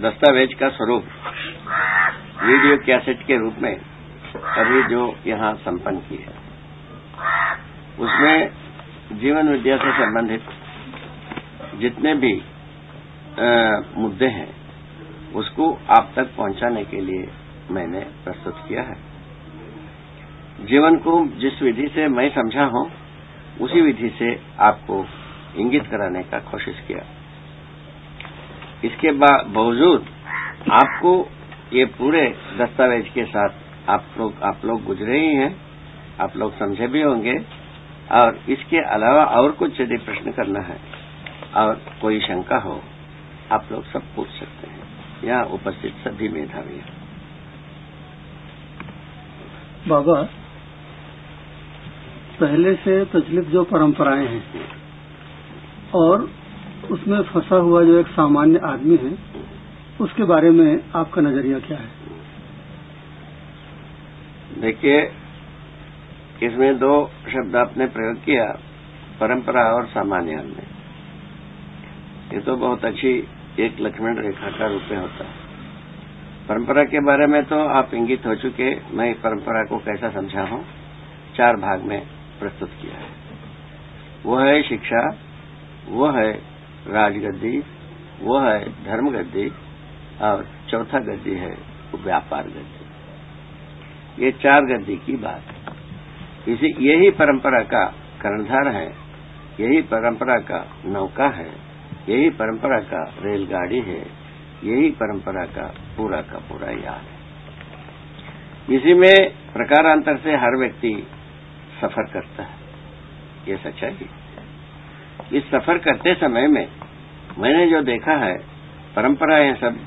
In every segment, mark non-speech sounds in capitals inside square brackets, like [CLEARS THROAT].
दस्तावेज़ का स्वरूप वीडियो कैसेट के रूप में अभी जो यहाँ संपन्न की है। उसमें जीवन विद्या से संबंधित जितने भी आ, मुद्दे हैं उसको आप तक पहुँचाने के लिए मैंने प्रस्तुत किया है। जीवन को जिस विधि से मैं समझा हूँ उसी विधि से आपको इंगित कराने का कोशिश किया। इसके बावजूद आपको ये पूरे दस्तावेज़ के साथ आप लोग आप लोग गुजरे ही हैं। आप लोग समझे भी होंगे। और इसके अलावा और कुछ यदि प्रश्न करना है और कोई शंका हो, आप लोग सब पूछ सकते हैं। यहाँ उपस्थित सभी मेधावी हैं। बाबा, पहले से प्रचलित जो परंपराएँ हैं और उसमें फंसा हुआ जो एक सामान्य आदमी है, उसके बारे में आपका नज़रिया क्या है? देखिए, इसमें दो शब्द आपने प्रयोग किया, परंपरा और सामान्य आदमी ये तो बहुत अच्छी एक लक्ष्मण रेखा का रूप में होता है। परंपरा के बारे में तो आप इंगित हो चुके, मैं परंपरा को कैसा समझा हूँ? चार भाग में प्रस्तुत किया है। वो है शिक्षा, वो है राजगद्दी, वो है धर्म गद्दी और चौथा गद्दी है व्यापार गद्दी। ये चार गद्दी की बात है। इसी, यही परंपरा का कर्णधार है, यही परंपरा का नौका है, यही परंपरा का रेलगाड़ी है, यही परंपरा का पूरा का पूरा याद है। इसी में प्रकारांतर से हर व्यक्ति सफ़र करता है। ये सच्चाई है। इस सफ़र करते समय में मैंने जो देखा है, परंपराएँ सब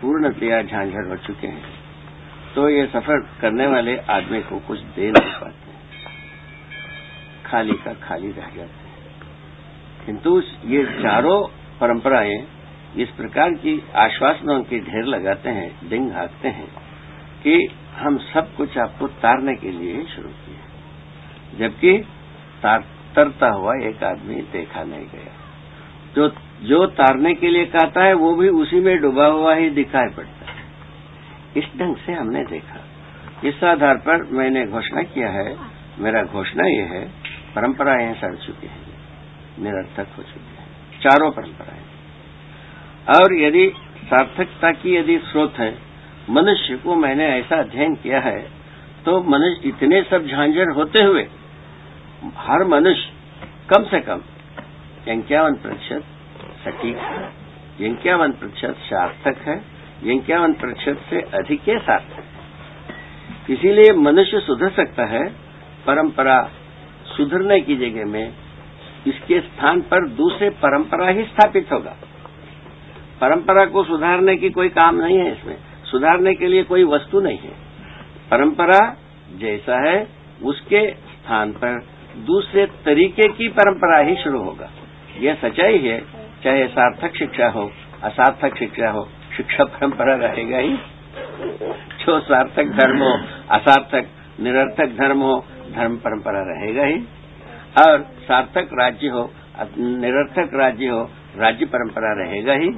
पूर्णतया झांझर हो चुके हैं। तो ये सफ़र करने वाले आदमी को कुछ दे नहीं पाते खाली का खाली रह जाते हैं। किंतु ये चारों परंपराएँ इस प्रकार की आश्वासनों के ढेर लगाते हैं डिंग हाकते हैं, कि हम सब कुछ आपको तारने के लिए शुरू किए जबकि तरता हुआ एक आदमी देखा नहीं गया। जो जो तारने के लिए कहता है, वो भी उसी में डूबा हुआ ही दिखाई पड़ता है। इस ढंग से हमने देखा। इस आधार पर मैंने घोषणा किया है, मेरा घोषणा ये है, परंपराएँ सड़ चुकी हैं। निरर्थक हो चुकी हैं। चारों परंपराएँ और यदि सार्थकता की यदि स्रोत है, मनुष्य को मैंने ऐसा अध्ययन किया है तो मनुष्य इतने सब झांझर होते हुए हर मनुष्य कम से कम इक्यावन प्रतिशत सटीक है। इक्यावन प्रतिशत सार्थक है। इक्यावन प्रतिशत से अधिक है सार्थक इसीलिए मनुष्य सुधर सकता है, परंपरा सुधरने की जगह में इसके स्थान पर दूसरे परंपरा ही स्थापित होगा। परंपरा को सुधारने की कोई काम नहीं है इसमें। सुधारने के लिए कोई वस्तु नहीं है। परंपरा जैसा है, उसके स्थान पर दूसरे तरीके की परंपरा ही शुरू होगा। यह सच्चाई है, चाहे सार्थक शिक्षा हो, असार्थक शिक्षा हो, शिक्षा परंपरा रहेगा ही। जो सार्थक धर्म हो, असार्थक, निरर्थक धर्म हो, धर्म परंपरा रहेगा ही। और सार्थक राज्य हो निरर्थक राज्य हो, राज्य परंपरा रहेगा ही।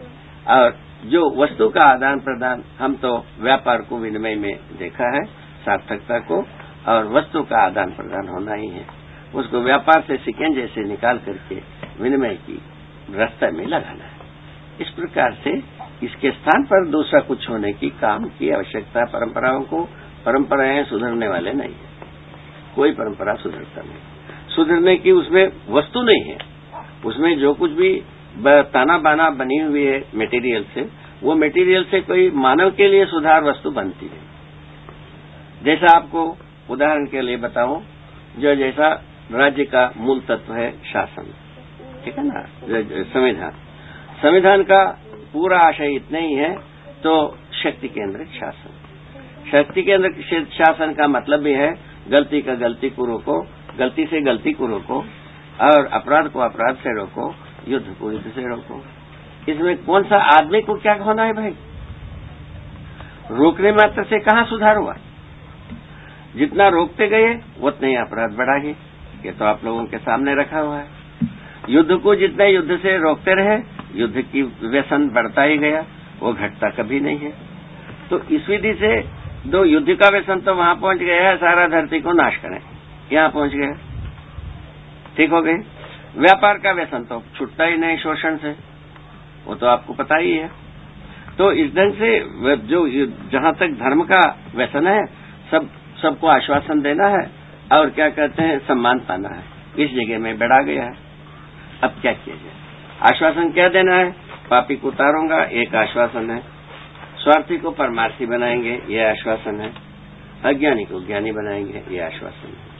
और जो वस्तु का आदान प्रदान हम तो व्यापार को विनिमय में देखा है, सार्थकता को, और वस्तु का आदान प्रदान होना ही है। उसको व्यापार से सिकेंजे से निकाल करके विनिमय की रास्ते में लगाना है। इस प्रकार से इसके स्थान पर दूसरा कुछ होने की काम की आवश्यकता परंपराओं को, परंपराएँ सुधरने वाले नहीं है। कोई परंपरा सुधरता नहीं। सुधरने की उसमें वस्तु नहीं है। उसमें जो कुछ भी ताना बाना बनी हुई है मेटेरियल से, वो मेटेरियल से कोई मानव के लिए सुधार वस्तु बनती है जैसा आपको उदाहरण के लिए बताऊँ, जो जैसा राज्य का मूल तत्व है शासन। ठीक है ना? संविधान। संविधान का पूरा आशय इतना ही है तो शक्ति केंद्रित शासन। शक्ति केंद्र शासन का मतलब भी है, गलती का गलती को रोको गलती से गलती को रोको और अपराध को अपराध से रोको, युद्ध को युद्ध से रोको। इसमें कौन सा आदमी को क्या होना है भाई? रोकने मात्र से कहाँ सुधार हुआ? जितना रोकते गए, उतना ही अपराध बढ़ा गए। ये तो आप लोगों के सामने रखा हुआ है। युद्ध को जितने युद्ध से रोकते रहे, युद्ध की व्यसन बढ़ता ही गया, वो घटता कभी नहीं है। तो इस विधि से दो युद्ध का व्यसन तो वहाँ पहुँच गया है, सारा धरती को नाश करें। यहाँ पहुँच गया। ठीक हो गए व्यापार का व्यसन तो छुटता ही नहीं शोषण से। वो तो आपको पता ही है। तो इस ढंग से जो जहाँ तक धर्म का व्यसन है, सब, सबको आश्वासन देना है। और क्या कहते हैं, सम्मान पाना है। इस जगह में बढ़ा गया है। अब क्या किया जाए? आश्वासन क्या देना है? पापी को उतारूँगा, एक आश्वासन है। स्वार्थी को परमार्थी बनाएँगे, ये आश्वासन है। अज्ञानी को ज्ञानी बनाएँगे, ये आश्वासन है।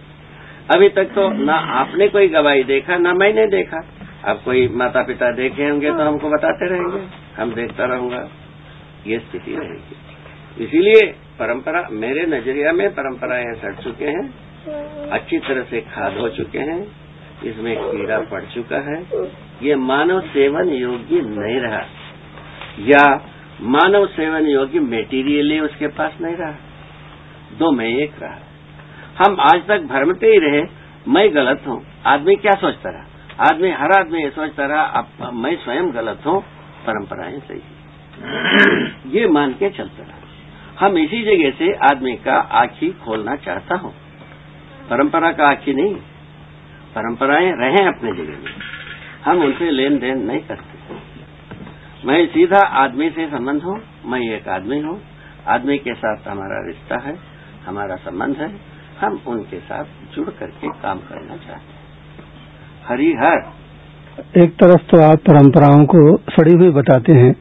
अभी तक तो ना आपने कोई गवाही देखा, ना मैंने देखा। अब कोई माता पिता देखे होंगे तो हमको बताते रहेंगे। हम देखता रहूँगा। ये स्थिति रहेगी। इसीलिए परंपरा, मेरे नज़रिया में परंपराएँ सड़ चुके हैं। अच्छी तरह से खाद हो चुके हैं, इसमें कीड़ा पड़ चुका है। ये मानव सेवन योग्य नहीं रहा। या मानव सेवन योग्य मेटीरियल उसके पास नहीं रहा। दो में एक रहा। हम आज तक भ्रमते ही रहे, मैं गलत हूँ। आदमी क्या सोचता रहा? आदमी, हर आदमी ये सोचता रहा, अब मैं स्वयं गलत हूँ, परंपराएँ सही ये मान के चलता रहा। हम इसी जगह से आदमी का आखी खोलना चाहता हूँ। परंपरा का आखी नहीं परंपराएँ रहें अपने जगह में। हम उनसे लेन देन नहीं करते। मैं सीधा आदमी से संबंध हूँ मैं एक आदमी हूँ। आदमी के साथ हमारा रिश्ता है हमारा संबंध है हम उनके साथ जुड़ करके काम करना चाहते हैं। हरिहर एक तरफ़ तो आप परंपराओं को सड़ी हुई बताते हैं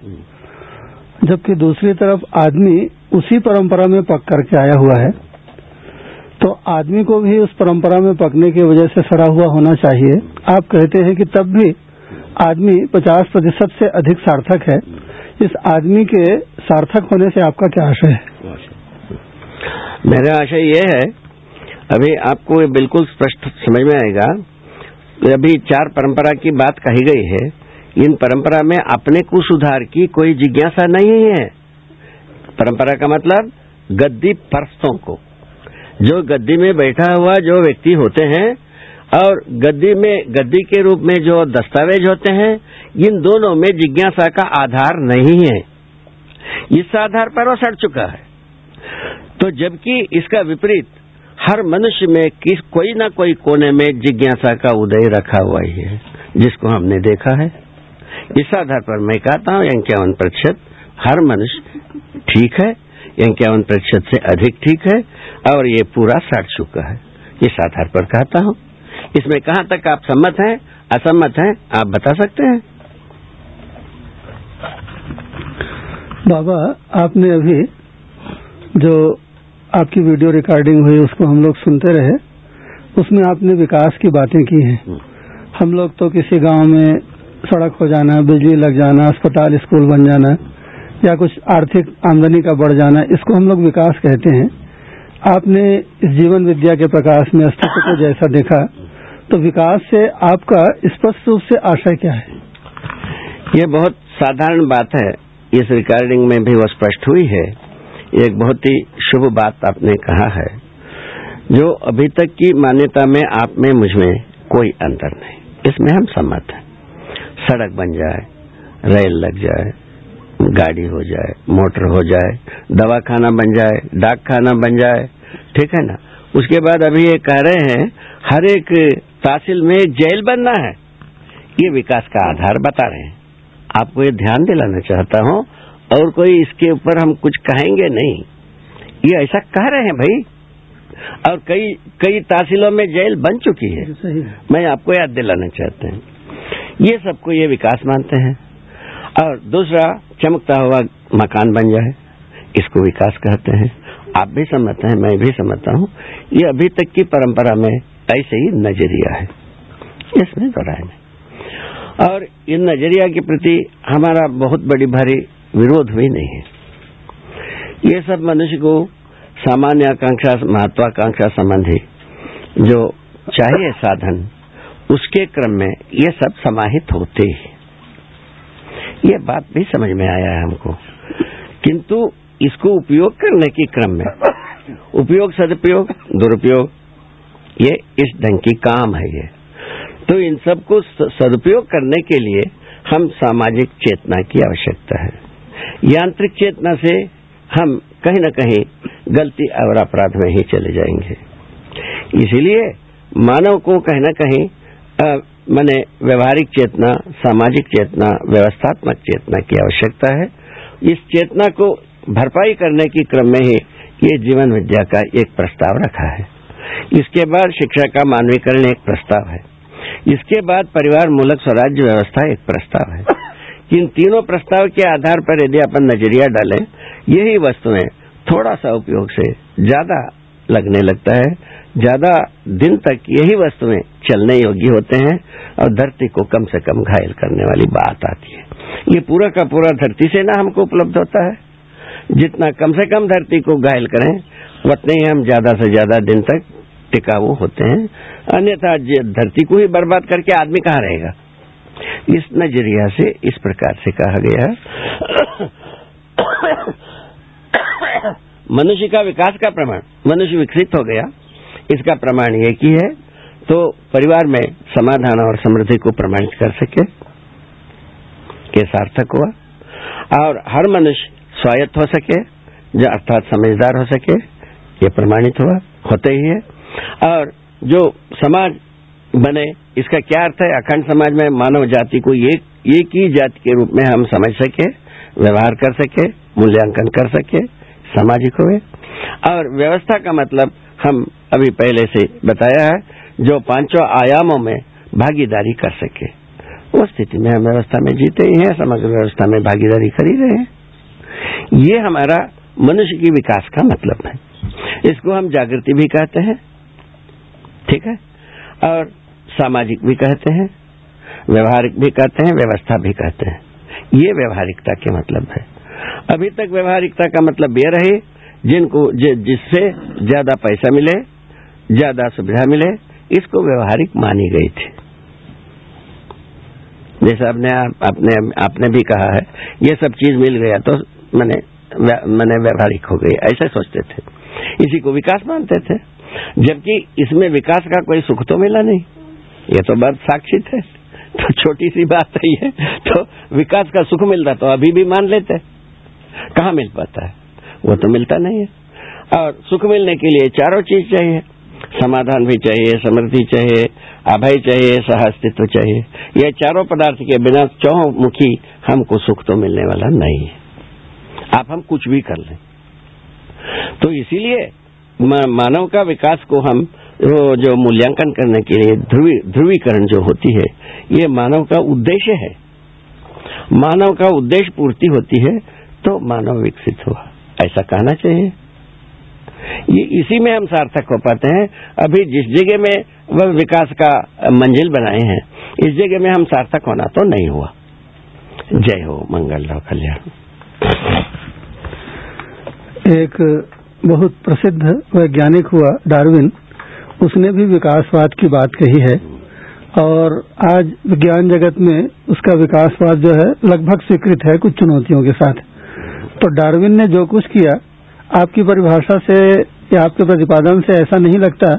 जबकि दूसरी तरफ़ आदमी उसी परंपरा में पक करके आया हुआ है। तो आदमी को भी उस परंपरा में पकने की वजह से सड़ा हुआ होना चाहिए। आप कहते हैं कि तब भी आदमी 50 प्रतिशत से अधिक सार्थक है। इस आदमी के सार्थक होने से आपका क्या आशय है? मेरा आशय यह है, अभी आपको ये बिल्कुल स्पष्ट समझ में आएगा अभी चार परंपरा की बात कही गई है। इन परंपरा में अपने को सुधार की, कोई जिज्ञासा नहीं है। परंपरा का मतलब गद्दी परस्तों को। जो गद्दी में बैठा हुआ जो व्यक्ति होते हैं और गद्दी में, गद्दी के रूप में जो दस्तावेज़ होते हैं, इन दोनों में जिज्ञासा का आधार नहीं है। इस आधार पर वो सड़ चुका है। तो जबकि इसका विपरीत, हर मनुष्य में किस, कोई ना कोई कोने में जिज्ञासा का उदय रखा हुआ ही है, जिसको हमने देखा है। इस आधार पर मैं कहता हूँ, इक्यावन प्रतिशत हर मनुष्य ठीक है, इक्यावन प्रतिशत से अधिक ठीक है और ये पूरा सड़ चुका है। इस आधार पर कहता हूँ। इसमें कहाँ तक आप सम्मत हैं असम्मत हैं आप बता सकते हैं। बाबा आपने अभी जो आपकी वीडियो रिकॉर्डिंग हुई उसको हम लोग सुनते रहे। उसमें आपने विकास की बातें की हैं। हम लोग तो किसी गाँव में सड़क हो जाना बिजली लग जाना अस्पताल स्कूल बन जाना या कुछ आर्थिक आमदनी का बढ़ जाना इसको हम लोग विकास कहते हैं। आपने इस जीवन विद्या के प्रकाश में अस्तित्व को जैसा देखा तो विकास से आपका स्पष्ट रूप से आशय क्या है? ये बहुत साधारण बात है। इस रिकॉर्डिंग में भी वो स्पष्ट हुई है। एक बहुत ही शुभ बात आपने कहा है। जो अभी तक की मान्यता में आप में मुझमें कोई अंतर नहीं। इसमें हम सम्मत हैं। सड़क बन जाए, रेल लग जाए, गाड़ी हो जाए, मोटर हो जाए दवा खाना बन जाए डाक खाना बन जाए ठीक है ना? उसके बाद अभी ये कह रहे हैं हर एक तहसील में जेल बनना है। ये विकास का आधार बता रहे हैं। आपको ये ध्यान दिलाना चाहता हूँ और कोई इसके ऊपर हम कुछ कहेंगे नहीं। ये ऐसा कह रहे हैं भाई। और कई कई तहसीलों में जेल बन चुकी है। मैं आपको याद दिलाना चाहते हैं। ये सबको ये विकास मानते हैं। और दूसरा चमकता हुआ मकान बन जाए इसको विकास कहते हैं। आप भी समझते हैं, मैं भी समझता हूँ, ये अभी तक की परंपरा में ऐसे ही नज़रिया है। इसमें तो राय नहीं। और इन नज़रिया के प्रति हमारा बहुत बड़ी भारी विरोध भी नहीं है। ये सब मनुष्य को सामान्य आकांक्षा, महत्वाकांक्षा संबंधी जो चाहिए साधन, उसके क्रम में ये सब समाहित होते ही। ये बात भी समझ में आया है हमको। किंतु इसको उपयोग करने के क्रम में। उपयोग, सदुपयोग, दुरुपयोग, ये इस ढंग की काम है ये। तो इन सबको सदुपयोग करने के लिए हम सामाजिक चेतना की आवश्यकता है। यांत्रिक चेतना से हम कहीं न कहीं गलती और अपराध में ही चले जाएँगे। इसीलिए मानव को कहीं न कहीं मैंने व्यवहारिक चेतना, सामाजिक चेतना, व्यवस्थात्मक चेतना की आवश्यकता है। इस चेतना को भरपाई करने के क्रम में ही ये जीवन विद्या का एक प्रस्ताव रखा है। इसके बाद शिक्षा का मानवीकरण एक प्रस्ताव है। इसके बाद परिवार, मूलक, स्वराज्य व्यवस्था एक प्रस्ताव है। इन तीनों प्रस्ताव के आधार पर यदि अपन नज़रिया डालें, यही वस्तुएँ थोड़ा सा उपयोग से ज़्यादा लगने लगता है। ज़्यादा दिन तक यही वस्तुएँ चलने योग्य होते हैं और धरती को कम से कम घायल करने वाली बात आती है। ये पूरा का पूरा धरती से ना हमको उपलब्ध होता है। जितना कम से कम धरती को घायल करें, उतने ही हम ज़्यादा से ज़्यादा दिन तक टिकाऊ होते हैं। अन्यथा धरती को ही बर्बाद करके आदमी कहाँ रहेगा? इस नज़रिया से, इस प्रकार से कहा गया [COUGHS] मनुष्य का विकास का प्रमाण, मनुष्य विकसित हो गया। इसका प्रमाण एक ही है तो परिवार में समाधान और समृद्धि को प्रमाणित कर सके, के सार्थक हुआ। और हर मनुष्य स्वायत्त हो सके, जो अर्थात समझदार हो सके, ये प्रमाणित हुआ, होते ही है। और जो समाज बने, इसका क्या अर्थ है? अखंड समाज में मानव जाति को एक एक ही जाति के रूप में हम समझ सके, व्यवहार कर सके, मूल्यांकन कर सके, सामाजिक हुए। और व्यवस्था का मतलब हम अभी पहले से बताया है, जो पाँचों आयामों में भागीदारी कर सके। उस स्थिति में हम व्यवस्था में जीते ही हैं, समग्र व्यवस्था में भागीदारी कर ही रहे हैं। ये हमारा मनुष्य की विकास का मतलब है। इसको हम जागृति भी कहते हैं, ठीक है? और सामाजिक भी कहते हैं, व्यवहारिक भी कहते हैं, व्यवस्था भी कहते हैं। ये व्यवहारिकता के मतलब है। अभी तक व्यवहारिकता का मतलब ये रहे, जिनको जिससे ज़्यादा पैसा मिले, ज़्यादा सुविधा मिले, इसको व्यवहारिक मानी गई थी। जैसे आपने आपने आपने भी कहा है, ये सब चीज़ मिल गया तो मैंने मैंने व्यवहारिक हो गई, ऐसे सोचते थे। इसी को विकास मानते थे। जबकि इसमें विकास का कोई सुख तो मिला नहीं। ये तो बात साक्षित है तो छोटी सी बात है ये। तो विकास का सुख मिलता तो अभी भी मान लेते। कहा मिल पाता है? वो तो मिलता नहीं है। और सुख मिलने के लिए चारों चीज़ चाहिए। समाधान भी चाहिए, समृद्धि चाहिए, अभय चाहिए सह अस्तित्व चाहिए। ये चारों पदार्थ के बिना चौमुखी हमको सुख तो मिलने वाला नहीं है। आप हम कुछ भी कर लें। तो इसीलिए मानव का विकास को हम जो मूल्यांकन करने के लिए ध्रुवी, ध्रुवीकरण जो होती है, ये मानव का उद्देश्य है। मानव का उद्देश्य पूर्ति होती है तो मानव विकसित हुआ। ऐसा कहना चाहिए। ये इसी में हम सार्थक हो पाते हैं। अभी जिस जगह में वह विकास का मंजिल बनाए हैं, इस जगह में हम सार्थक होना तो नहीं हुआ। जय हो, मंगल कल्याण। एक बहुत प्रसिद्ध वैज्ञानिक हुआ डार्विन, उसने भी विकासवाद की बात कही है। और आज विज्ञान जगत में उसका विकासवाद जो है लगभग स्वीकृत है कुछ चुनौतियों के साथ। तो डार्विन ने जो कुछ किया, आपकी परिभाषा से या आपके प्रतिपादन से ऐसा नहीं लगता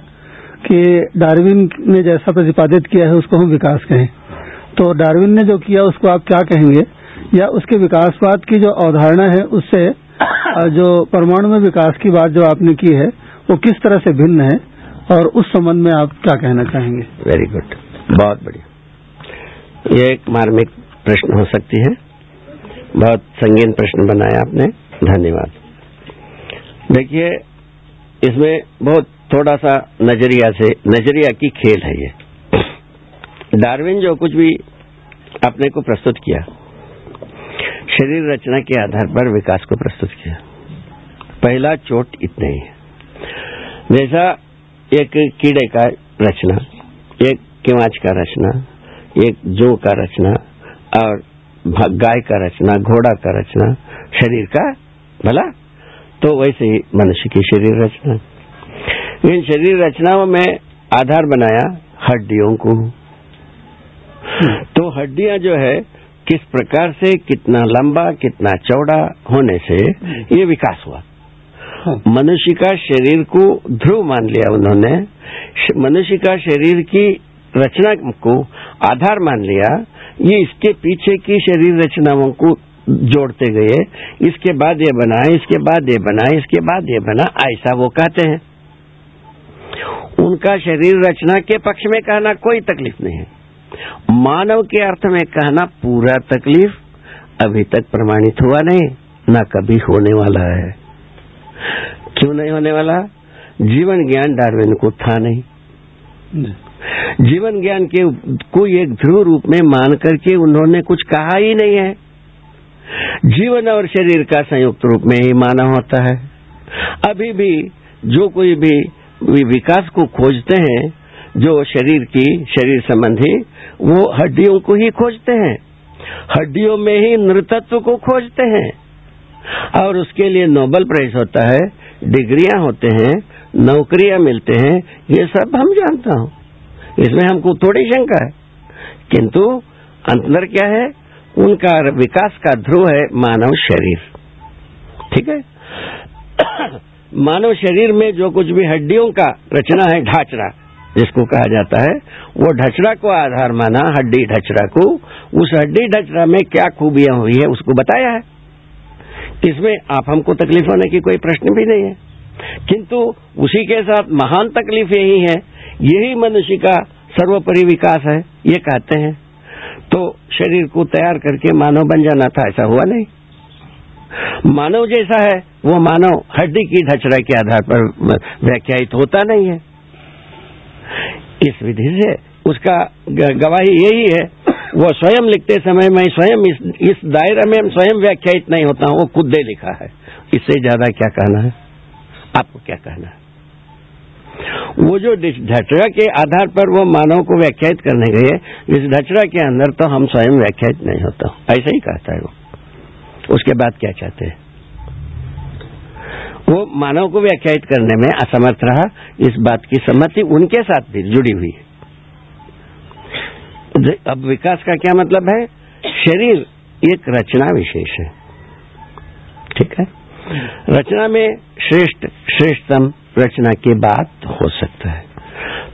कि डार्विन ने जैसा प्रतिपादित किया है उसको हम विकास कहें। तो डार्विन ने जो किया, उसको आप क्या कहेंगे? या उसके विकासवाद की जो अवधारणा है, उससे जो परमाणु में विकास की बात जो आपने की है, वो किस तरह से भिन्न है और उस संबंध में आप क्या कहना चाहेंगे? वेरी गुड बहुत बढ़िया। ये एक मार्मिक प्रश्न हो सकती है। बहुत संगीन प्रश्न बनाया आपने। धन्यवाद। देखिए, इसमें बहुत थोड़ा सा नज़रिया से, नज़रिया की खेल है ये। [COUGHS] डार्विन जो कुछ भी अपने को प्रस्तुत किया शरीर रचना के आधार पर विकास को प्रस्तुत किया। पहला चोट इतने ही जैसा एक कीड़े का रचना, एक किवाच का रचना, एक जो का रचना और गाय का रचना, घोड़ा का रचना, शरीर का भला। तो वैसे ही मनुष्य की शरीर रचना। इन शरीर रचनाओं में आधार बनाया हड्डियों को। तो हड्डियाँ जो है किस प्रकार से कितना लंबा कितना चौड़ा होने से ये विकास हुआ। हाँ। मनुष्य का शरीर को ध्रुव मान लिया उन्होंने। मनुष्य का शरीर की रचना को आधार मान लिया। ये इसके पीछे की शरीर रचनाओं को जोड़ते गए। इसके बाद ये बना इसके बाद ये बना इसके बाद ये बना ऐसा वो कहते हैं। उनका शरीर रचना के पक्ष में कहना कोई तकलीफ़ नहीं है। मानव के अर्थ में कहना पूरा तकलीफ़ अभी तक प्रमाणित हुआ नहीं, ना कभी होने वाला है। क्यों नहीं होने वाला? जीवन ज्ञान डार्विन को था नहीं। जीवन ज्ञान के को एक ध्रुव रूप में मान करके उन्होंने कुछ कहा ही नहीं है। जीवन और शरीर का संयुक्त रूप में ही माना होता है। अभी भी जो कोई भी विकास को खोजते हैं, जो शरीर की, शरीर संबंधी वो हड्डियों को ही खोजते हैं। हड्डियों में ही नृतत्व को खोजते हैं। और उसके लिए नोबल प्राइज होता है, डिग्रियाँ होते हैं, नौकरियाँ मिलते हैं, ये सब हम जानता हूँ। इसमें हमको थोड़ी शंका है। किंतु अंतर क्या है? उनका विकास का ध्रुव है मानव शरीर। ठीक है? [COUGHS] मानव शरीर में जो कुछ भी हड्डियों का रचना है ढांचरा जिसको कहा जाता है, वो ढचड़ा को आधार माना, हड्डी ढचड़ा को। उस हड्डी ढचड़ा में क्या खूबियाँ हुई है, उसको बताया है। इसमें आप हमको तकलीफ़ होने की कोई प्रश्न भी नहीं है। किंतु उसी के साथ महान तकलीफ़ यही है, यही मनुष्य का सर्वोपरि विकास है, ये कहते हैं। तो शरीर को तैयार करके मानव बन जाना था, ऐसा हुआ नहीं। मानव जैसा है, वो मानव हड्डी की ढचरा के आधार पर व्याख्यायित होता नहीं है। इस विधि से उसका गवाही यही है। वो स्वयं लिखते समय मैं स्वयं इस, इस दायरे में स्वयं व्याख्यायित नहीं होता हूँ वो खुद दे लिखा है। इससे ज़्यादा क्या कहना है? आपको क्या कहना है? वो जो ढचड़ा के आधार पर वो मानव को व्याख्यात करने गए इस ढचड़ा के अंदर तो हम स्वयं व्याख्यात नहीं होता। ऐसा ही कहता है वो। उसके बाद क्या चाहते हैं? वो मानव को व्याख्यात करने में असमर्थ रहा। इस बात की सम्मति उनके साथ भी जुड़ी हुई है। अब विकास का क्या मतलब है? शरीर एक रचना विशेष है। ठीक है? रचना में श्रेष्ठ, श्रेष्ठतम रचना के बाद हो सकता है।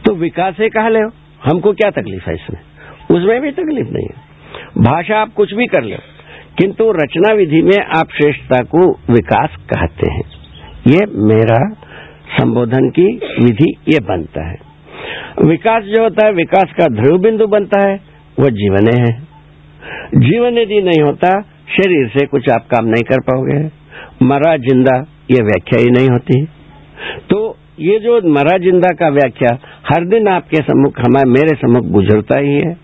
तो विकास से कहा ले हमको क्या तकलीफ़ है इसमें? उसमें भी तकलीफ़ नहीं है। भाषा आप कुछ भी कर लो किंतु रचना विधि में आप श्रेष्ठता को विकास कहते हैं। ये मेरा संबोधन की विधि ये बनता है। विकास जो होता है, विकास का ध्रुव बिंदु बनता है, वो जीवन है। जीवन यदि नहीं होता, शरीर से कुछ आप काम नहीं कर पाओगे। मरा ज़िंदा, ये व्याख्या ही नहीं होती। तो ये जो मरा ज़िंदा का व्याख्या, हर दिन आपके सम्मुख, हमारे, मेरे सम्मुख गुजरता ही है।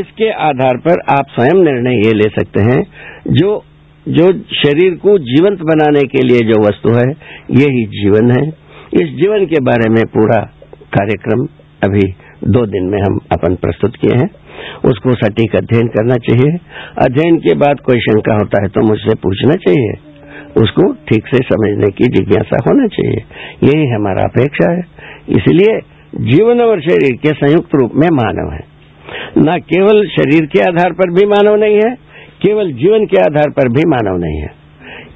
इसके आधार पर आप स्वयं निर्णय ये ले सकते हैं, जो जो शरीर को जीवंत बनाने के लिए जो वस्तु है, यही जीवन है। इस जीवन के बारे में पूरा कार्यक्रम अभी दो दिन में हम अपन प्रस्तुत किए हैं। उसको सटीक अध्ययन करना चाहिए। अध्ययन के बाद कोई शंका होता है तो मुझसे पूछना चाहिए। उसको ठीक से समझने की जिज्ञासा होना चाहिए। यही हमारा अपेक्षा है। इसलिए जीवन और शरीर के संयुक्त रूप में मानव है। न केवल शरीर के आधार पर भी मानव नहीं है केवल जीवन के आधार पर भी मानव नहीं है।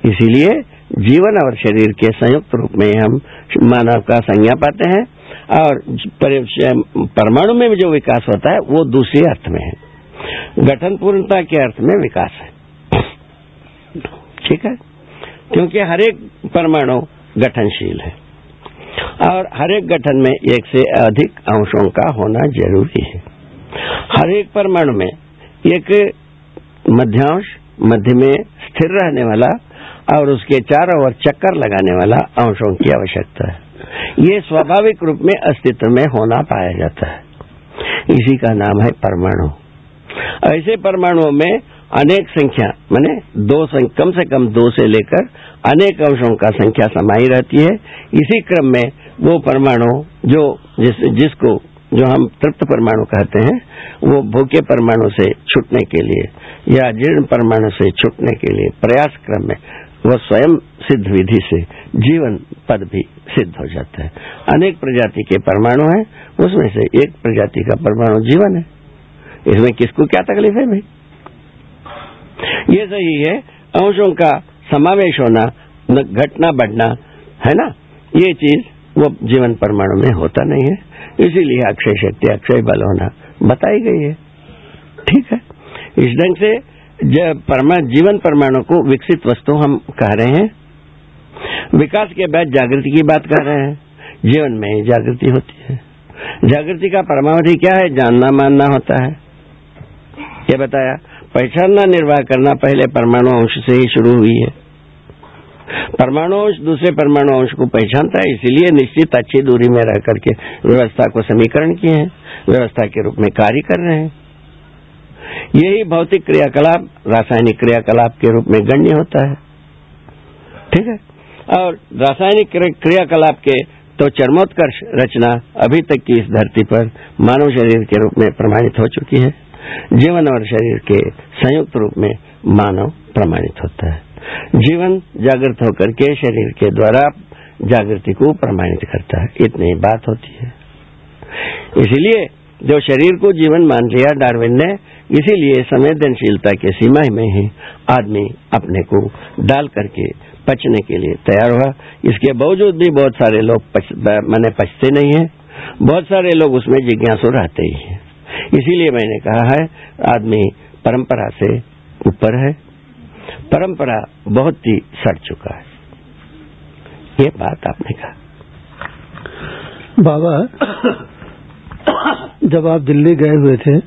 इसीलिए जीवन और शरीर के संयुक्त रूप में हम मानव का संज्ञा पाते हैं और परमाणु में जो विकास होता है, वो दूसरे अर्थ में है। गठन पूर्णता के अर्थ में विकास है। ठीक है? क्योंकि हर एक परमाणु गठनशील है। और हर एक गठन में एक से अधिक अंशों का होना ज़रूरी है। हर एक परमाणु में एक मध्यांश, मध्य में स्थिर रहने वाला और उसके चारों ओर चक्कर लगाने वाला अंशों की आवश्यकता है। ये स्वाभाविक रूप में अस्तित्व में होना पाया जाता है। इसी का नाम है परमाणु। ऐसे परमाणुओं में अनेक संख्या, माने दो कम से कम दो से लेकर अनेक अंशों का संख्या समाई रहती है। इसी क्रम में वो परमाणु जो जिस, जिसको, जो हम तृप्त परमाणु कहते हैं, वो भूखे परमाणु से छूटने के लिए या जीर्ण परमाणु से छूटने के लिए प्रयास क्रम में वह स्वयं सिद्ध विधि से जीवन पद भी सिद्ध हो जाता है। अनेक प्रजाति के परमाणु हैं, उसमें से एक प्रजाति का परमाणु जीवन है। इसमें किसको क्या तकलीफ़ है भाई? ये सही है, अंशों का समावेश होना घटना बढ़ना, है ना? ये चीज़ वो जीवन परमाणु में होता नहीं है। इसीलिए अक्षय शक्ति अक्षय बल होना बताई गई है। ठीक है? इस ढंग से परमा, जीवन परमाणु को विकसित वस्तु हम कह रहे हैं। विकास के बाद जागृति की बात कर रहे हैं। जीवन में ही जागृति होती है। जागृति का परमावधि क्या है? जानना मानना होता है। ये बताया पहचानना निर्वाह करना पहले परमाणु अंश से ही शुरू हुई है। परमाणु अंश दूसरे परमाणु अंश को पहचानता है इसीलिए निश्चित अच्छी दूरी में रह करके व्यवस्था को समीकरण किए हैं। व्यवस्था के रूप में कार्य कर रहे हैं। यही भौतिक क्रियाकलाप, रासायनिक क्रियाकलाप के रूप में गण्य होता है। ठीक है? और रासायनिक क्रियाकलाप के तो चरमोत्कर्ष रचना अभी तक की इस धरती पर मानव शरीर के रूप में प्रमाणित हो चुकी है। जीवन और शरीर के संयुक्त रूप में मानव प्रमाणित होता है। जीवन जागृत होकर के शरीर के द्वारा जागृति को प्रमाणित करता है। इतनी बात होती है। इसलिए जो शरीर को जीवन मान लिया डार्विन ने इसीलिए संवेदनशीलता के सीमा में ही आदमी अपने को डाल करके पचने के लिए तैयार हुआ। इसके बावजूद भी बहुत सारे लोग पच, मैंने पचते नहीं है। बहुत सारे लोग उसमें जिज्ञासु रहते ही हैं। इसीलिए मैंने कहा है आदमी परंपरा से ऊपर है। परंपरा बहुत ही सड़ चुका है। ये बात आपने कहा। बाबा [COUGHS] जब आप दिल्ली गए हुए थे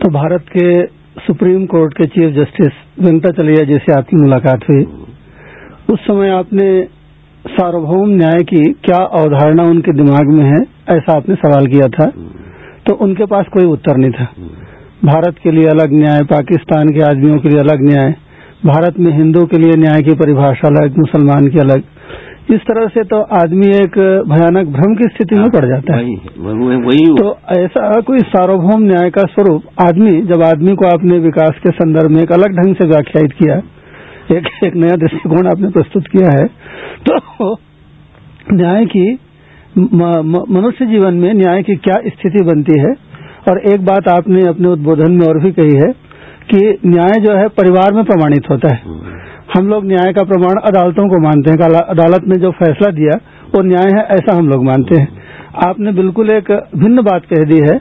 तो भारत के सुप्रीम कोर्ट के चीफ जस्टिस वेंकटाचलैया जी से आपकी मुलाकात हुई। उस समय आपने सार्वभौम न्याय की क्या अवधारणा उनके दिमाग में है ऐसा आपने सवाल किया था। तो उनके पास कोई उत्तर नहीं था। भारत के लिए अलग न्याय पाकिस्तान के आदमियों के लिए अलग न्याय भारत में हिंदू के लिए न्याय की परिभाषा अलग मुसलमान की अलग। इस तरह से तो आदमी एक भयानक भ्रम की स्थिति में पड़ जाता है। वही, वही तो ऐसा कोई सार्वभौम न्याय का स्वरूप आदमी जब आदमी को आपने विकास के संदर्भ में एक अलग ढंग से व्याख्यायित किया एक एक नया दृष्टिकोण आपने प्रस्तुत किया है तो न्याय की मनुष्य जीवन में न्याय की क्या स्थिति बनती है? और एक बात आपने अपने उद्बोधन में और भी कही है कि न्याय जो है परिवार में प्रमाणित होता है। हम लोग न्याय का प्रमाण अदालतों को मानते हैं। अदालत ने जो फैसला दिया, वो न्याय है ऐसा हम लोग मानते हैं। आपने बिल्कुल एक भिन्न बात कह दी है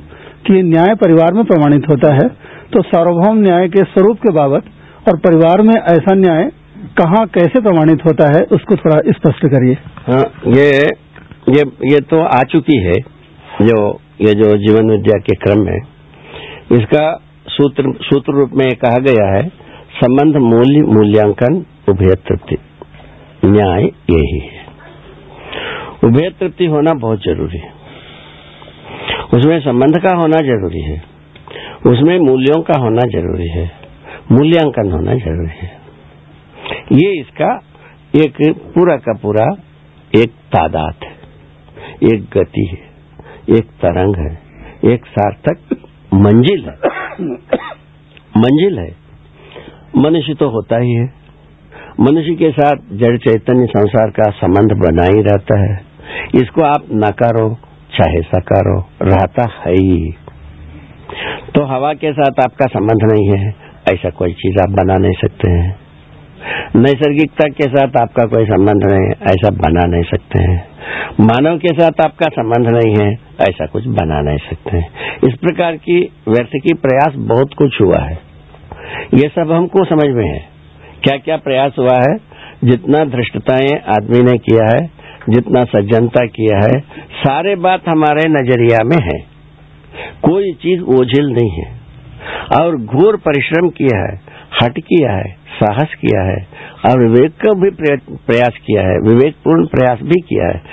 कि न्याय परिवार में प्रमाणित होता है। तो सार्वभौम न्याय के स्वरूप के बाबत और परिवार में ऐसा न्याय कहाँ, कैसे प्रमाणित होता है, उसको थोड़ा स्पष्ट करिए। हाँ ये ये ये तो आ चुकी है, जो, ये जो जीवन विद्या के क्रम में। इसका सूत्र सूत्र रूप में कहा गया है संबंध मूल्य मूल्यांकन उभय तृप्ति। न्याय यही है। उभय तृप्ति होना बहुत ज़रूरी है। उसमें संबंध का होना ज़रूरी है। उसमें मूल्यों का होना ज़रूरी है। मूल्यांकन होना ज़रूरी है। ये इसका एक पूरा का पूरा एक तादाद है। एक गति है। एक तरंग है। एक सार्थक मंजिल है। मंजिल है। मनुष्य तो होता ही है। मनुष्य के साथ जड़ चैतन्य संसार का संबंध बना ही रहता है। इसको आप नकारो, चाहे सकारो, रहता है ही। तो हवा के साथ आपका संबंध नहीं है, ऐसा कोई चीज़ आप बना नहीं सकते हैं। नैसर्गिकता के साथ आपका कोई संबंध नहीं है, ऐसा बना नहीं सकते हैं। मानव के साथ आपका संबंध नहीं है, ऐसा कुछ बना नहीं सकते हैं। इस प्रकार की व्यर्थ की प्रयास बहुत कुछ हुआ है। ये सब हमको समझ में है। क्या क्या प्रयास हुआ है? जितना धृष्टताएँ आदमी ने किया है, जितना सज्जनता किया है, सारे बात हमारे नज़रिया में है। कोई चीज़ ओझिल नहीं है। और घोर परिश्रम किया है, हट किया है, साहस किया है, और विवेक का भी प्रयास किया है, विवेकपूर्ण प्रयास भी किया है।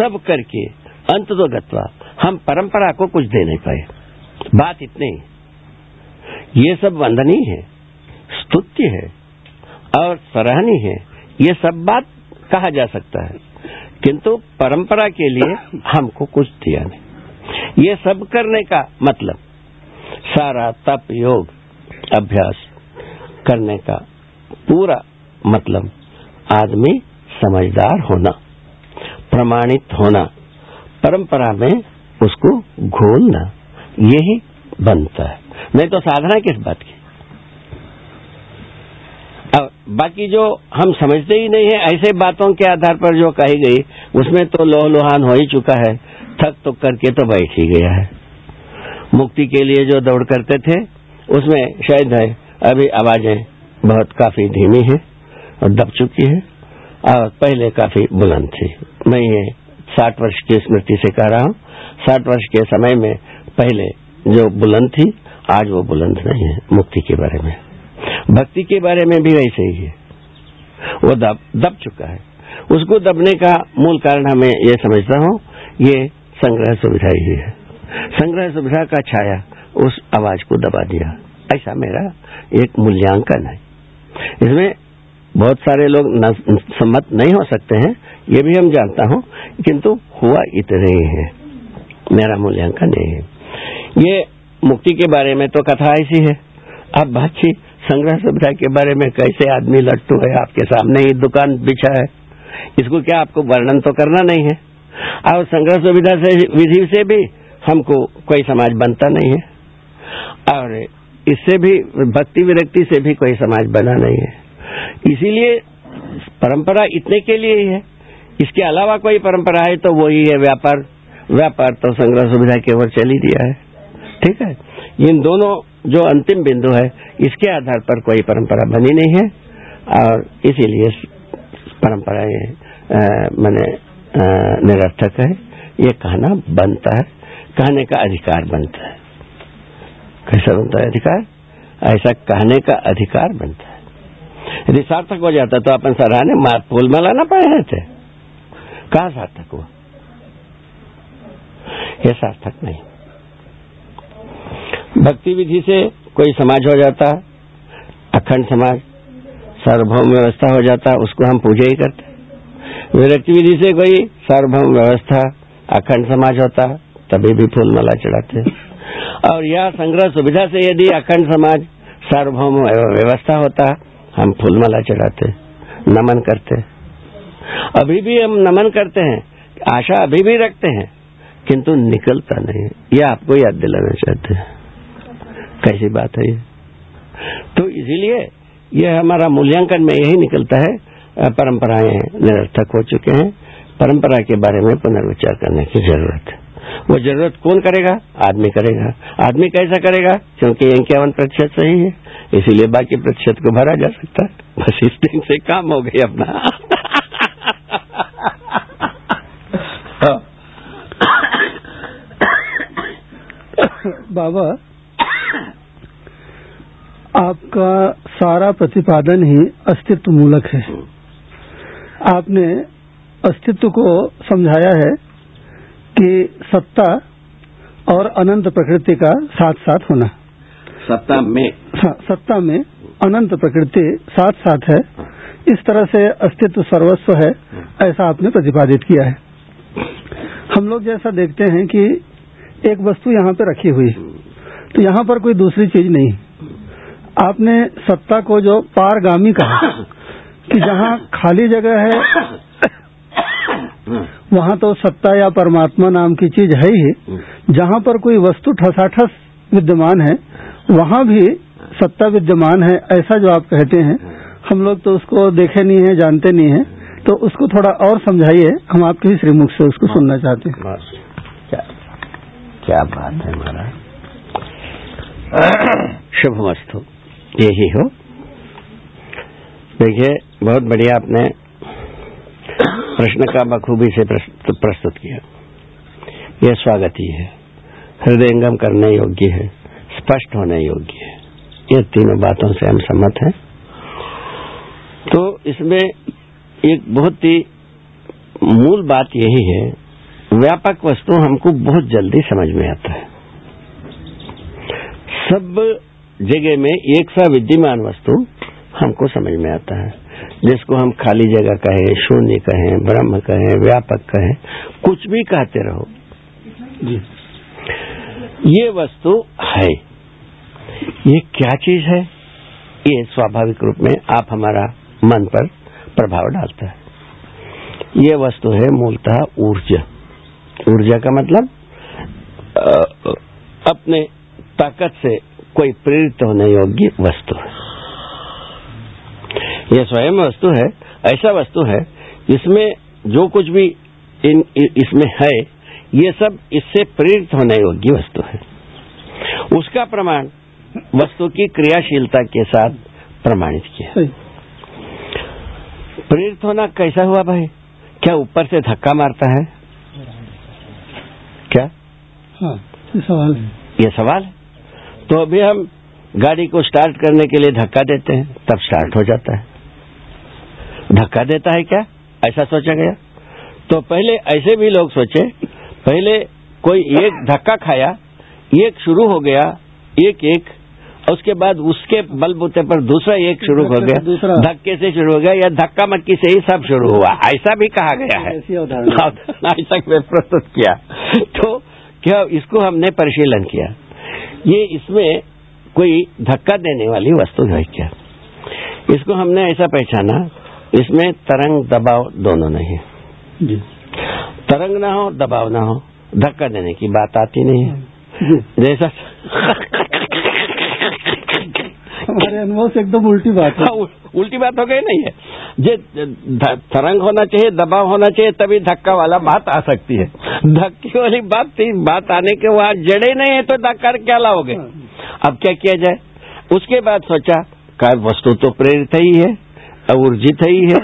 सब करके अंत तो गत्वा हम परंपरा को कुछ दे नहीं पाए। बात इतनी। ये सब वंदनीय है, स्तुत्य है और सराहनीय है। ये सब बात कहा जा सकता है। किंतु परंपरा के लिए हमको कुछ दिया नहीं। ये सब करने का मतलब सारा तप योग अभ्यास करने का पूरा मतलब आदमी समझदार होना, प्रमाणित होना, परंपरा में उसको घोलना, यही बनता है। नहीं तो साधना किस बात की? अब बाकी जो हम समझते ही नहीं है, ऐसे बातों के आधार पर जो कही गई, उसमें तो लोह लोहान हो ही चुका है। थक तो करके तो बैठ ही गया है। मुक्ति के लिए जो दौड़ करते थे, उसमें शायद है, अभी आवाज़ें बहुत काफ़ी धीमी है और दब चुकी है। और पहले काफ़ी बुलंद थी। मैं ये साठ वर्ष की स्मृति से कह रहा हूँ। साठ वर्ष के समय में पहले जो बुलंद थी आज वो बुलंद नहीं है, मुक्ति के बारे में। भक्ति के बारे में भी वैसे ही है। वो दब दब चुका है। उसको दबने का मूल कारण हमें ये समझता हूँ, ये संग्रह सुविधा ही है। संग्रह सुविधा का छाया उस आवाज़ को दबा दिया। ऐसा मेरा एक मूल्यांकन है। इसमें बहुत सारे लोग सम्मत नहीं हो सकते हैं, ये भी हम जानता हूँ, किंतु हुआ इतने ही है। मेरा मूल्यांकन ये है। ये मुक्ति के बारे में तो कथा ऐसी है। अब बातचीत संग्रह सुविधा के बारे में कैसे आदमी लट्टू है, आपके सामने ही दुकान बिछा है। इसको क्या आपको वर्णन तो करना नहीं है? और संग्रह सुविधा से, विधि से भी हमको कोई समाज बनता नहीं है। और इससे भी, भक्ति विरक्ति से भी कोई समाज बना नहीं है। इसीलिए परंपरा इतने के लिए ही है। इसके अलावा कोई परंपरा है तो वही है व्यापार। व्यापार तो संग्रह सुविधा की ओर ही दिया है। ठीक है? इन दोनों जो अंतिम बिंदु है, इसके आधार पर कोई परंपरा बनी नहीं है, और इसीलिए परंपरा ये मैंने निरर्थक है। ये कहना बनता है। कहने का अधिकार बनता है। कैसा बनता है अधिकार? ऐसा कहने का अधिकार बनता है। यदि सार्थक हो जाता तो अपन सराहने मार फूल माला ना पहने थे कहा सार्थक हुआ? ये सार्थक नहीं। भक्ति विधि से कोई समाज हो जाता, अखंड समाज, सार्वभौम व्यवस्था हो जाता, उसको हम पूजा ही करते विरक्ति विधि से कोई सार्वभौम व्यवस्था, अखंड समाज होता, तभी भी फूल माला चढ़ाते और यह संग्रह सुविधा से यदि अखंड समाज, सार्वभौम व्यवस्था होता, हम फूल माला चढ़ाते नमन करते अभी भी हम नमन करते हैं, आशा अभी भी रखते हैं, किंतु निकलता नहीं यह आपको याद दिलाना चाहते हैं। कैसी बात है ये? तो इसीलिए यह हमारा मूल्यांकन में यही निकलता है परंपराएँ निरर्थक हो चुके हैं। परंपरा के बारे में पुनर्विचार करने की ज़रूरत है। वो ज़रूरत कौन करेगा? आदमी करेगा। आदमी कैसा करेगा? क्योंकि इक्यावन प्रतिशत सही है इसीलिए बाकी प्रतिशत को भरा जा सकता है। बस इस दिन से काम हो गई अपना। बाबा आपका सारा प्रतिपादन ही अस्तित्व मूलक है। आपने अस्तित्व को समझाया है कि सत्ता और अनंत प्रकृति का साथ साथ होना। सत्ता में। सत्ता में अनंत प्रकृति साथ साथ है। इस तरह से अस्तित्व सर्वस्व है ऐसा आपने प्रतिपादित किया है। हम लोग जैसा देखते हैं कि एक वस्तु यहाँ पे रखी हुई तो यहाँ पर कोई दूसरी चीज़ नहीं। आपने सत्ता को जो पारगामी कहा कि जहाँ खाली जगह है वहाँ तो सत्ता या परमात्मा नाम की चीज़ है ही। जहाँ पर कोई वस्तु ठसाठस विद्यमान है वहाँ भी सत्ता विद्यमान है ऐसा जो आप कहते हैं। हम लोग तो उसको देखे नहीं है जानते नहीं है। तो उसको थोड़ा और समझाइए हम आपके ही श्रीमुख से उसको सुनना चाहते हैं। क्या, क्या बात है महाराज। [CLEARS THROAT] शुभमस्तु। यही हो। देखिए, बहुत बढ़िया आपने प्रश्न का बखूबी से प्रस्तुत किया। यह स्वागत ही है। हृदयंगम करने योग्य है, स्पष्ट होने योग्य है। ये तीनों बातों से हम सहमत हैं। तो इसमें एक बहुत ही मूल बात यही है, व्यापक वस्तु हमको बहुत जल्दी समझ में आता है। सब जगह में एक सा विद्यमान वस्तु हमको समझ में आता है। जिसको हम खाली जगह कहें शून्य कहें ब्रह्म कहें व्यापक कहें कुछ भी कहते रहो। जी। ये वस्तु है। ये क्या चीज़ है? ये स्वाभाविक रूप में आप हमारा मन पर प्रभाव डालता है। ये वस्तु है मूलतः ऊर्जा। ऊर्जा का मतलब अपने ताकत से कोई प्रेरित होने योग्य वस्तु है। यह स्वयं वस्तु है ऐसा वस्तु है जिसमें जो कुछ भी इन इसमें है ये सब इससे प्रेरित होने योग्य वस्तु है। उसका प्रमाण वस्तु की क्रियाशीलता के साथ प्रमाणित किया। प्रेरित होना कैसा हुआ भाई? क्या ऊपर से धक्का मारता है? क्या? हाँ ये सवाल है। ये सवाल है? तो अभी हम गाड़ी को स्टार्ट करने के लिए धक्का देते हैं तब स्टार्ट हो जाता है। धक्का देता है क्या? ऐसा सोचा गया? तो पहले ऐसे भी लोग सोचे पहले कोई एक धक्का खाया एक शुरू हो गया एक एक उसके बाद उसके बलबूते पर दूसरा एक शुरू हो। गया धक्के से शुरू हो गया या धक्का मक्की से ही सब शुरू हुआ। ऐसा भी कहा गया है। ऐसी [LAUGHS] प्रस्तुत किया। तो क्या इसको हमने परिशीलन किया? ये इसमें कोई धक्का देने वाली वस्तु है क्या? इसको हमने ऐसा पहचाना इसमें तरंग दबाव दोनों नहीं है। जी। तरंग ना हो दबाव ना हो धक्का देने की बात आती नहीं है। जैसा हमारे अनुभव से एकदम उल्टी बात है। हाँ, उल्टी बात हो गई नहीं है। जे तरंग होना चाहिए, दबाव होना चाहिए, तभी धक्का वाला बात आ सकती है। धक्के वाली बात थी, बात आने के वहाँ जड़े नहीं है तो धक्का क्या लाओगे? अब क्या किया जाए? उसके बाद सोचा का वस्तु तो प्रेरित ही है ऊर्जित ही है,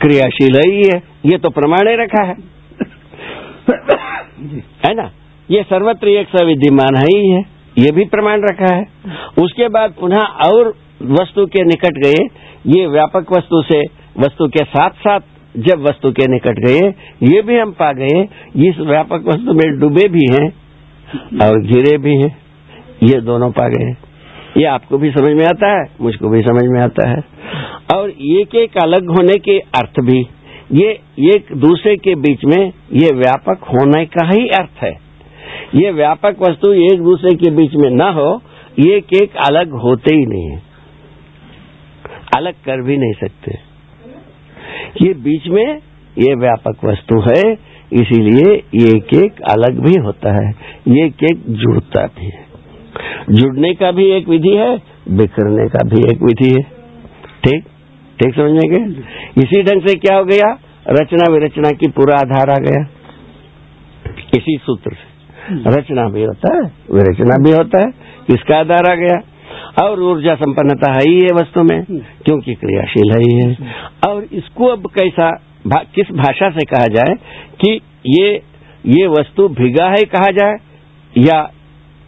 क्रियाशील ही है, ये तो प्रमाणे रखा है। है ना? ये सर्वत्र एक सविद्यमान है ही है, ये भी प्रमाण रखा है। उसके बाद पुनः और वस्तु के निकट गए, ये व्यापक वस्तु से वस्तु के साथ साथ जब वस्तु के निकट गए, ये भी हम पा गए, इस व्यापक वस्तु में डूबे भी हैं और गिरे भी हैं। ये दोनों पा गए। ये आपको भी समझ में आता है, मुझको भी समझ में आता है। और एक एक अलग होने के अर्थ भी। ये एक दूसरे के बीच में ये व्यापक होने का ही अर्थ है। ये व्यापक वस्तु एक दूसरे के बीच में न हो, एक एक अलग होते ही नहीं है। अलग कर भी नहीं सकते। ये बीच में ये व्यापक वस्तु है, इसीलिए ये एक अलग भी होता है एक एक जुड़ता भी है। जुड़ने का भी एक विधि है, बिखरने का भी एक विधि है। ठीक? ठीक समझने के? इसी ढंग से क्या हो गया? रचना विरचना की पूरा आधार आ गया। इसी सूत्र से। रचना भी होता है, विरचना भी होता है, किसका आधार आ गया? और ऊर्जा संपन्नता है ही है वस्तु में क्योंकि क्रियाशील है ही है। और इसको अब कैसा भा, किस भाषा से कहा जाए कि ये ये वस्तु भिगा है कहा जाए या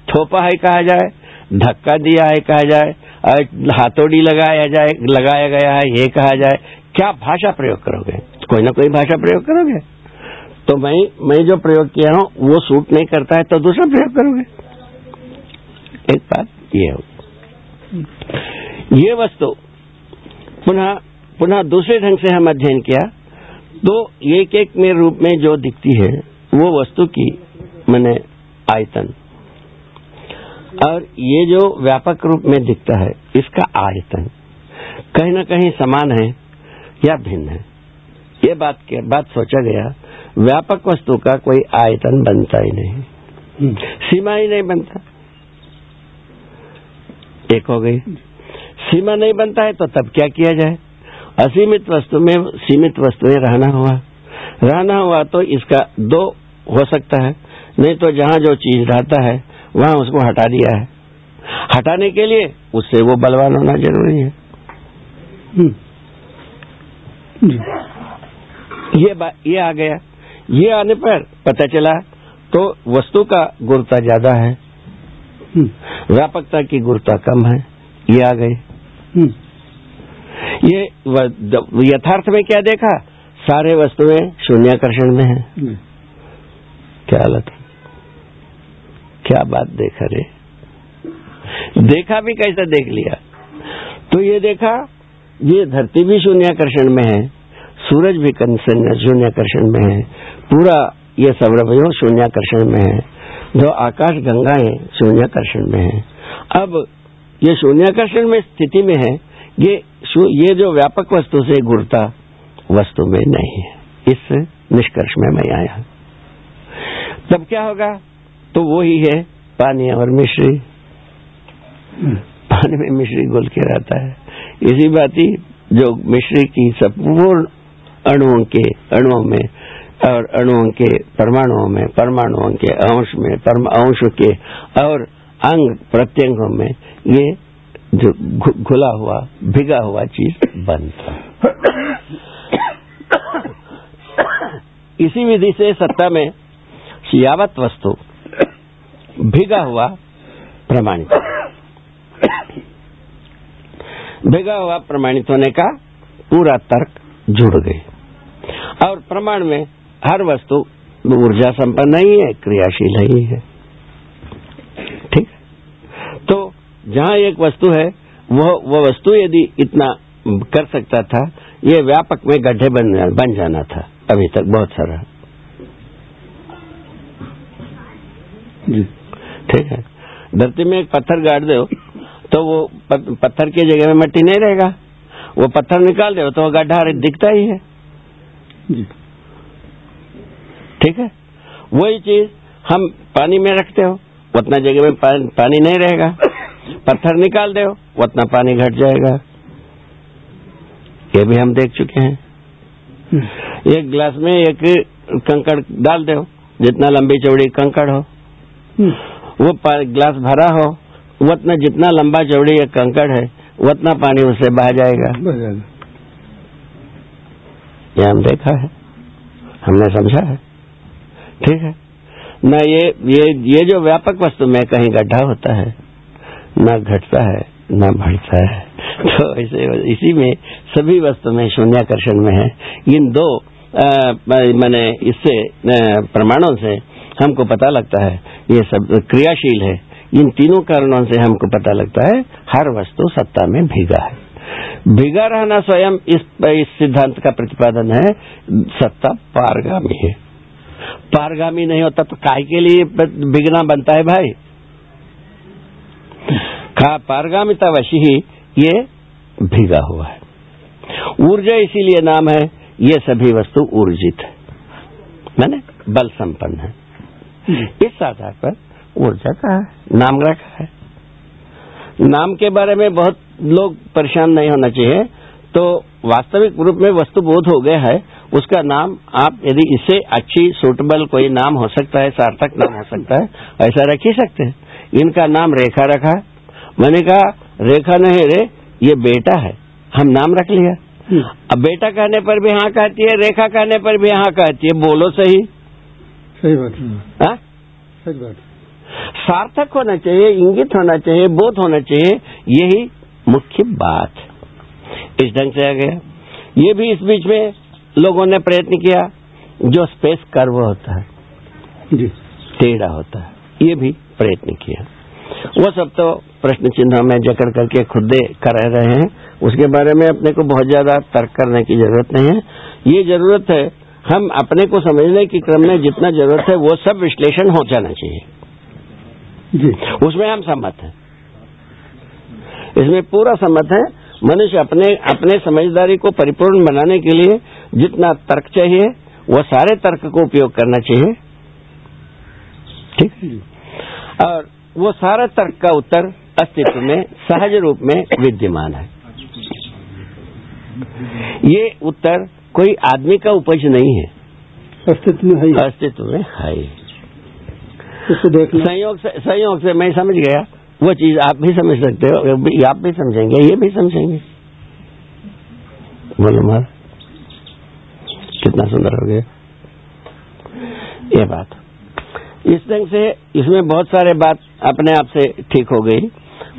थोपा है कहा जाए धक्का दिया है कहा जाए हाथोड़ी लगाया जाए लगाया गया है ये कहा जाए क्या भाषा प्रयोग करोगे? कोई ना कोई भाषा प्रयोग करोगे? तो मैं मैं जो प्रयोग किया हूँ वो सूट नहीं करता है तो दूसरा प्रयोग करोगे? एक बात ये हो ये वस्तु पुनः पुनः दूसरे ढंग से हम अध्ययन किया तो एक एक में रूप में जो दिखती है, वो वस्तु की मैंने आयतन। और ये जो व्यापक रूप में दिखता है, इसका आयतन। कहीं ना कहीं समान है या भिन्न है। ये बात के बात सोचा गया, व्यापक वस्तु का कोई आयतन बनता ही नहीं। सीमा ही नहीं बनता। एक हो गई। सीमा नहीं बनता है तो तब क्या किया जाए? असीमित वस्तु में सीमित वस्तुएँ रहना हुआ। रहना हुआ तो इसका दो हो सकता है। नहीं तो जहाँ जो चीज़ रहता है वहाँ उसको हटा दिया है। हटाने के लिए उससे वो बलवान होना ज़रूरी है। ये बा- ये आ गया। ये आने पर पता चला तो वस्तु का गुरुता ज़्यादा है। हम्म, व्यापकता की गुरुता कम है ये आ गई। हम्म, ये यथार्थ में क्या देखा? सारे वस्तुएँ शून्याकर्षण में है। क्या हालत है? क्या बात देखा रे देखा भी कैसा देख लिया? तो ये देखा ये धरती भी शून्याकर्षण में है सूरज भी कंसन- शून्याकर्षण में है पूरा ये सौरभयोग शून्याकर्षण में है। जो आकाश गंगाएँ शून्याकर्षण में है। अब ये शून्याकर्षण में स्थिति में है, ये ये जो व्यापक वस्तु से गुरता वस्तु में नहीं है। इस निष्कर्ष में मैं आया तब क्या होगा? तो वो ही है पानी और मिश्री। पानी में मिश्री घुल के रहता है। इसी बात ही जो मिश्री की संपूर्ण अणुओं के, अणुओं में और अणुओं के परमाणुओं में, परमाणुओं के अंश में अंश के और अंग प्रत्यंगों में ये जो घुला हुआ, भिगा हुआ चीज़ बनता इसी विधि से सत्ता में यावत वस्तु भिगा हुआ प्रमाणित। भिगा हुआ प्रमाणित होने का पूरा तर्क जुड़ गए और प्रमाण में हर वस्तु ऊर्जा संपन्न ही है, क्रियाशील ही है। ठीक? तो जहाँ एक वस्तु है, वह वह वस्तु यदि इतना कर सकता था, ये व्यापक में गड्ढे बन बन जाना था, अभी तक बहुत सारा। ठीक है। धरती में एक पत्थर गाड़ दो तो वो पत्थर की जगह में मट्टी नहीं रहेगा। वो पत्थर निकाल दो तो वो गड्ढा दिखता ही है। ठीक है? वही चीज़ हम पानी में रखते हो उतना जगह में पानी नहीं रहेगा। पत्थर निकाल दो उतना पानी घट जाएगा। ये भी हम देख चुके हैं। एक गिलास में एक कंकड़ डाल दो जितना लंबी चौड़ी कंकड़ हो। वो गिलास भरा हो उतना जितना लंबा चौड़ी एक कंकड़ है उतना पानी उससे बह जाएगा। ये हम देखा है। हमने समझा है। ठीक है। न ये ये ये जो व्यापक वस्तु में कहीं गड्ढा होता है न घटता है न बढ़ता है [LAUGHS] तो इसे इसी में सभी वस्तु में शून्याकर्षण में है। इन दो मैंने इससे प्रमाणों से हमको पता लगता है ये सब क्रियाशील है। इन तीनों कारणों से हमको पता लगता है हर वस्तु सत्ता में भीगा है। भीगा रहना स्वयं इस, इस सिद्धांत का प्रतिपादन है सत्ता पारगामी है। पारगामी नहीं होता तो काय के लिए बिगना बनता है भाई? पारगामिता वशी ही ये भीगा हुआ है। ऊर्जा इसीलिए नाम है, ये सभी वस्तु ऊर्जित है। मैंने बल संपन्न है। इस आधार पर ऊर्जा का है नाम रखा है। नाम के बारे में बहुत लोग परेशान नहीं होना चाहिए तो वास्तविक रूप में वस्तु बोध हो गया है उसका नाम आप यदि इससे अच्छी सूटेबल कोई नाम हो सकता है सार्थक नाम हो सकता है ऐसा रख ही सकते हैं। इनका नाम रेखा रखा मैंने कहा रेखा नहीं रे ये बेटा है। हम नाम रख लिया। अब बेटा कहने पर भी हाँ कहती है रेखा कहने पर भी हाँ कहती है। बोलो सही। सही बात हाँ? सही बात सार्थक होना चाहिए इंगित होना चाहिए बोध होना चाहिए यही मुख्य बात। इस ढंग से आ गया। ये भी इस बीच में लोगों ने प्रयत्न किया जो स्पेस कर्व होता है जी। टेढ़ा होता है ये भी प्रयत्न किया। वो सब तो प्रश्न चिन्ह में जकड़ करके खुदे कर रहे हैं। उसके बारे में अपने को बहुत ज़्यादा तर्क करने की ज़रूरत नहीं है। ये ज़रूरत है हम अपने को समझने के क्रम में जितना ज़रूरत है वो सब विश्लेषण हो जाना चाहिए। जी। उसमें हम सम्मत हैं। इसमें पूरा सम्मत है मनुष्य अपने अपने समझदारी को परिपूर्ण बनाने के लिए जितना तर्क चाहिए वो सारे तर्क को उपयोग करना चाहिए। ठीक और वो सारा तर्क का उत्तर अस्तित्व में सहज रूप में विद्यमान है। ये उत्तर कोई आदमी का उपज नहीं है। अस्तित्व में है अस्तित्व में है। संयोग से संयोग से मैं समझ गया। वो चीज़ आप भी समझ सकते हो आप भी समझेंगे, ये भी समझेंगे। बोलो मार कितना सुंदर हो गया। ये बात। इस ढंग से इसमें बहुत सारे बात अपने आप से ठीक हो गई।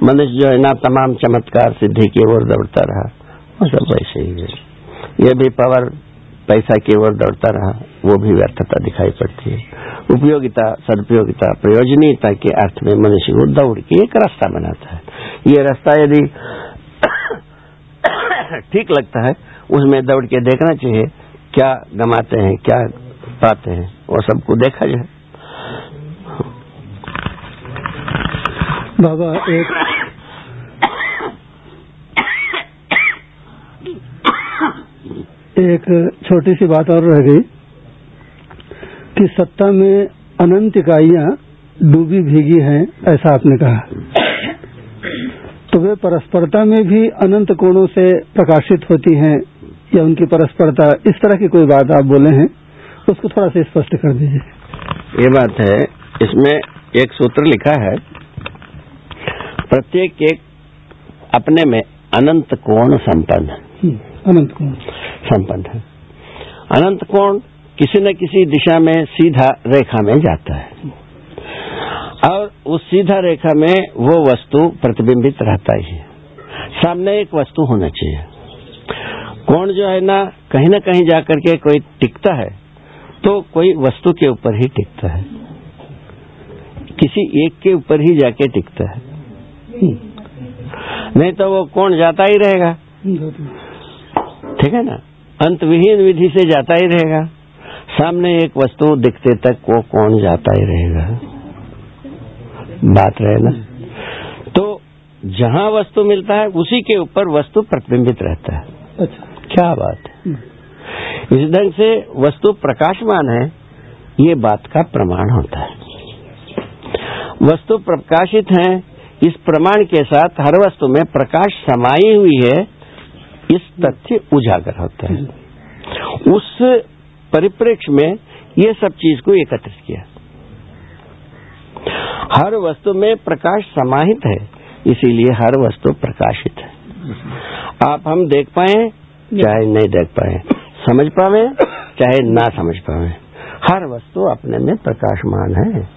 मनुष्य जो है ना, तमाम चमत्कार सिद्धि की ओर दौड़ता रहा। वो सब वैसे ही है। ये भी पावर पैसा की ओर दौड़ता रहा, वो भी व्यर्थता दिखाई पड़ती है। उपयोगिता, सदुपयोगिता, प्रयोजनीयता के अर्थ में मनुष्य को दौड़ के एक रास्ता बनाता है। ये रास्ता यदि [COUGHS] ठीक लगता है, उसमें दौड़ के देखना चाहिए, क्या गमाते हैं, क्या पाते हैं वो सबको देखा जाए। बाबा, एक एक छोटी सी बात और रह गई कि सत्ता में अनंत इकाइयाँ डूबी भीगी हैं ऐसा आपने कहा। तो वे परस्परता में भी अनंत कोणों से प्रकाशित होती हैं या उनकी परस्परता इस तरह की कोई बात आप बोले हैं उसको थोड़ा सा स्पष्ट कर दीजिए। ये बात है इसमें एक सूत्र लिखा है प्रत्येक एक अपने में अनंत कोण संपन्न अनंत कोण? संपन्न है। अनंत कोण किसी न किसी दिशा में सीधा रेखा में जाता है। और उस सीधा रेखा में वो वस्तु प्रतिबिंबित रहता ही है। सामने एक वस्तु होना चाहिए। कोण जो है ना कहीं ना कहीं जाकर के कोई टिकता है तो कोई वस्तु के ऊपर ही टिकता है। किसी एक के ऊपर ही जाके टिकता है। हम्म, नहीं तो वो कोण जाता ही रहेगा। ठीक है ना? अंत विहीन विधि से जाता ही रहेगा। सामने एक वस्तु दिखते तक वो कौन जाता ही रहेगा? बात रहे ना? तो जहाँ वस्तु मिलता है उसी के ऊपर वस्तु प्रतिबिंबित रहता है। अच्छा। क्या बात है? इस ढंग से वस्तु प्रकाशमान है ये बात का प्रमाण होता है। वस्तु प्रकाशित है इस प्रमाण के साथ हर वस्तु में प्रकाश समाई हुई है इस तथ्य उजागर होता है। उस परिप्रेक्ष्य में ये सब चीज़ को एकत्रित किया। हर वस्तु में प्रकाश समाहित है, इसीलिए हर वस्तु प्रकाशित है। आप हम देख पाए, चाहे नहीं देख पाए, समझ पावे, चाहे ना समझ पावे, हर वस्तु अपने में प्रकाशमान है।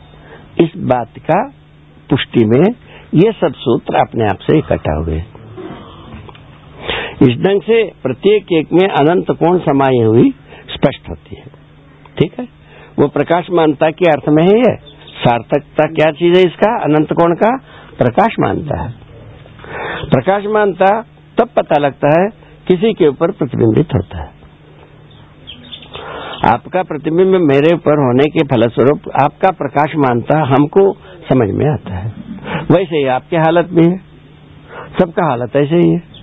इस बात का पुष्टि में ये सब सूत्र अपने आप से इकट्ठा हुए इस ढंग से प्रत्येक एक में अनंत कोण समाई हुई स्पष्ट होती है। ठीक है? वो प्रकाशमानता के अर्थ में है ये। सार्थकता क्या चीज़ है इसका? अनंत कोण का प्रकाश मानता है। प्रकाश मानता तब पता लगता है किसी के ऊपर प्रतिबिंबित होता है। आपका प्रतिबिंब मेरे ऊपर होने के फलस्वरूप आपका प्रकाश मानता हमको समझ में आता है। वैसे ही आपकी हालत भी है। सबका हालत ऐसे ही है।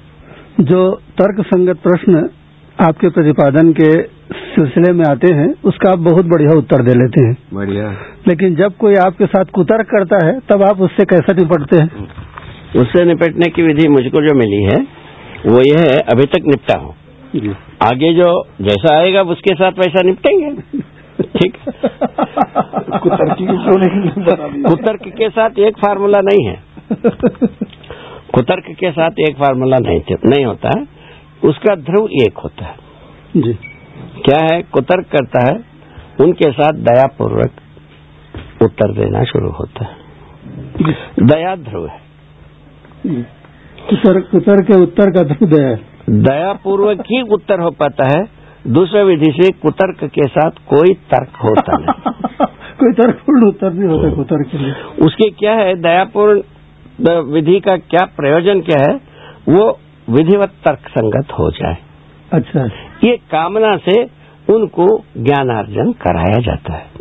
जो तर्क संगत प्रश्न आपके प्रतिपादन के सिलसिले में आते हैं उसका आप बहुत बढ़िया उत्तर दे लेते हैं। बढ़िया। लेकिन जब कोई आपके साथ कुतर्क करता है तब आप उससे कैसे निपटते हैं? उससे निपटने की विधि मुझको जो मिली है वो ये है अभी तक निपटा हूँ। आगे जो जैसा आएगा उसके साथ वैसा निपटेंगे। ठीक। कुतर्क के साथ एक फार्मूला नहीं है। कुतर्क के साथ एक फार्मूला नहीं नहीं होता है। उसका ध्रुव एक होता है। जी। क्या है? कुतर्क करता है उनके साथ दयापूर्वक उत्तर देना शुरू होता है। दया ध्रुव है। कुतर्क कुतर्क के उत्तर का ध्रुव दया है। दयापूर्वक ही उत्तर हो पाता है। दूसरे विधि से कुतर्क के साथ कोई तर्क होता नहीं। [LAUGHS] कोई तर्कपूर्ण उत्तर नहीं होता कुतर्क के लिए। उसके क्या है? दयापूर्ण विधि का क्या प्रयोजन क्या है वो विधिवत तर्क संगत हो जाए। अच्छा। ये कामना से उनको ज्ञानार्जन कराया जाता है।